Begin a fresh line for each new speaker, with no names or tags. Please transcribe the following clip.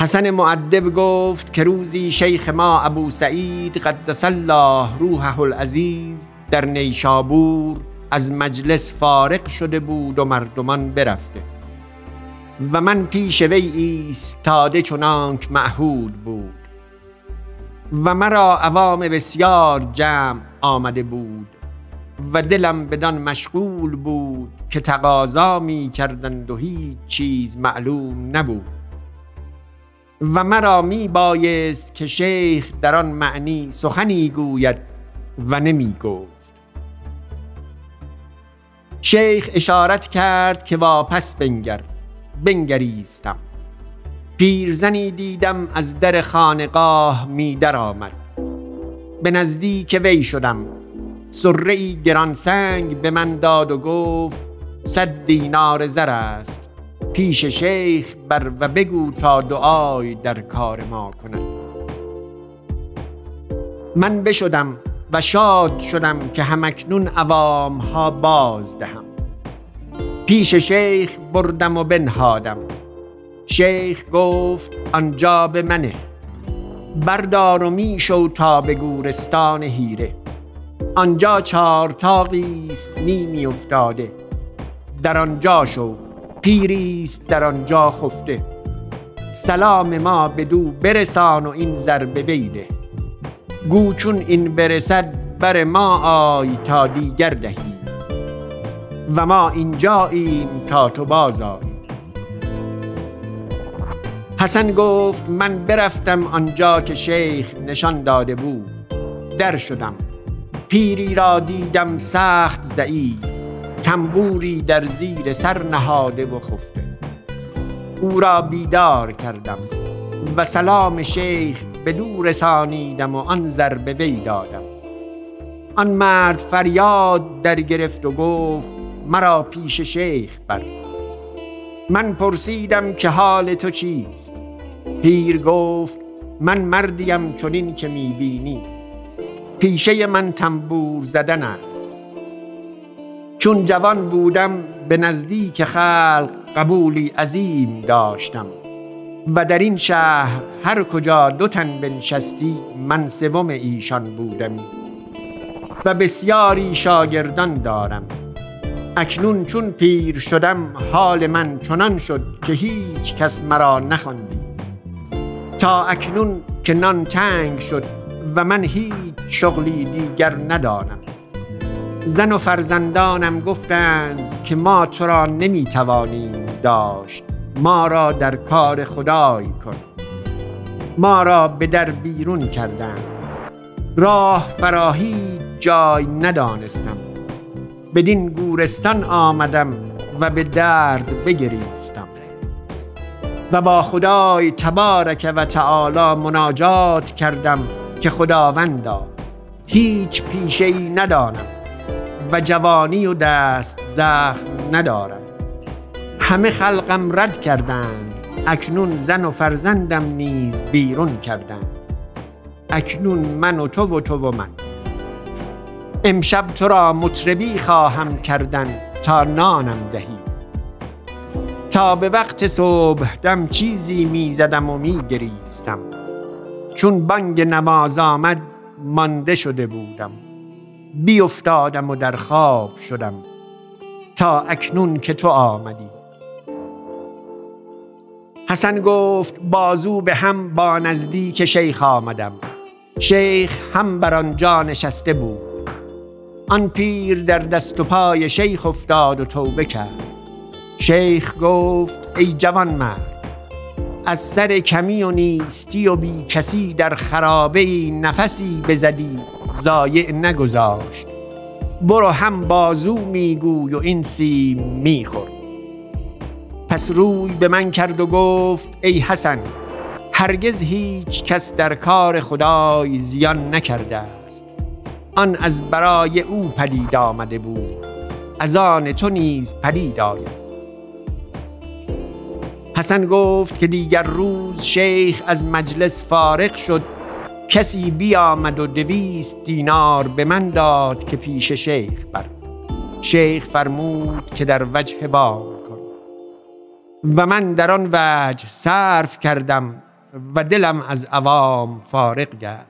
حسن معدب گفت که روزی شیخ ما ابو سعید قدس الله روحه العزیز در نیشابور از مجلس فارق شده بود و مردمان برفته. و من پیش وی ایستاده چنانک معهود بود. و مرا عوام بسیار جمع آمده بود و دلم بدان مشغول بود که تقاضا می کردند و هیچ چیز معلوم نبود. و مرا می بایست که شیخ در آن معنی سخنی گوید و نمی گفت شیخ اشارت کرد که واپس بنگر بنگریستم. پیرزنی دیدم از در خانقاه می در آمد به نزدیک وی شدم. سره ای گران سنگ به من داد و گفت صد دینار زر است. پیش شیخ بر و بگو تا دعای در کار ما کند من بشدم و شاد شدم که همکنون عوام ها باز دهم. پیش شیخ بردم و بنهادم. شیخ گفت آنجا به منه. بردار و می شو تا به گورستان هیره آنجا چهار تاقی است نیمی افتاده. در آنجا شو. پیریست در آنجا خفته. سلام ما به دو برسان و این ضربه بیده گو چون این برسد بر ما آی تا دیگر دهی. و ما اینجاییم تا تو باز حسن گفت من برفتم آنجا که شیخ نشان داده بود. در شدم. پیری را دیدم سخت ضعیف. تنبوری در زیر سر نهاده و خفته. او را بیدار کردم و سلام شیخ به دور رسانیدم و آن ضربه وی دادم. آن مرد فریاد در گرفت و گفت مرا پیش شیخ بر. من پرسیدم که حال تو چیست؟ پیر گفت من مردیم چنین که می‌بینی. پیشه من تنبور زدن است. چون جوان بودم به نزدیک خلق قبولی عظیم داشتم. و در این شهر هر کجا دو تن بنشستی من سوم ایشان بودمی. و بسیاری شاگردان دارم. اکنون چون پیر شدم حال من چنان شد که هیچ کس مرا نخواندی. تا اکنون که نان تنگ شد و من هیچ شغلی دیگر ندانم. زن و فرزندانم گفتند که ما تو را نمی‌توانیم داشت. ما را در کار خدای کن. ما را به در بیرون کردند. راه فراهی جای ندانستم. بدین گورستان آمدم و به درد بگریستم. و با خدای تبارک و تعالی مناجات کردم که خداوندا هیچ پیشه ای ندانم. و جوانی و دست زخم ندارم همه خلقم رد کردند. اکنون زن و فرزندم نیز بیرون کردند. اکنون من و تو و تو و من. امشب تو را مطربی خواهم کردن تا نانم دهی. تا به وقت صبح دم چیزی می‌زدم و میگریستم چون بانگ نماز آمد مانده شده بودم. بیافتادم و در خواب شدم تا اکنون که تو آمدی. حسن گفت بازو به هم با نزدیک شیخ آمدم. شیخ هم بر آنجا نشسته بود. آن پیر در دست و پای شیخ افتاد و توبه کرد. شیخ گفت ای جوان مرد از سر کمی و نیستی و بی کسی در خرابه نفسی بزدی. زایع نگذاشت. برو هم بازو میگوی و این سیم میخور. پس روی به من کرد و گفت ای حسن هرگز هیچ کس در کار خدای زیان نکرده است. آن از برای او پدید آمده بود از آن تو نیز پدید آید. حسن گفت که دیگر روز شیخ از مجلس فارغ شد کسی بیامد و دویست دینار به من داد که پیش شیخ بر شیخ فرمود که در وجه بام کن و من در آن وجه صرف کردم و دلم از عوام فارغ گشت.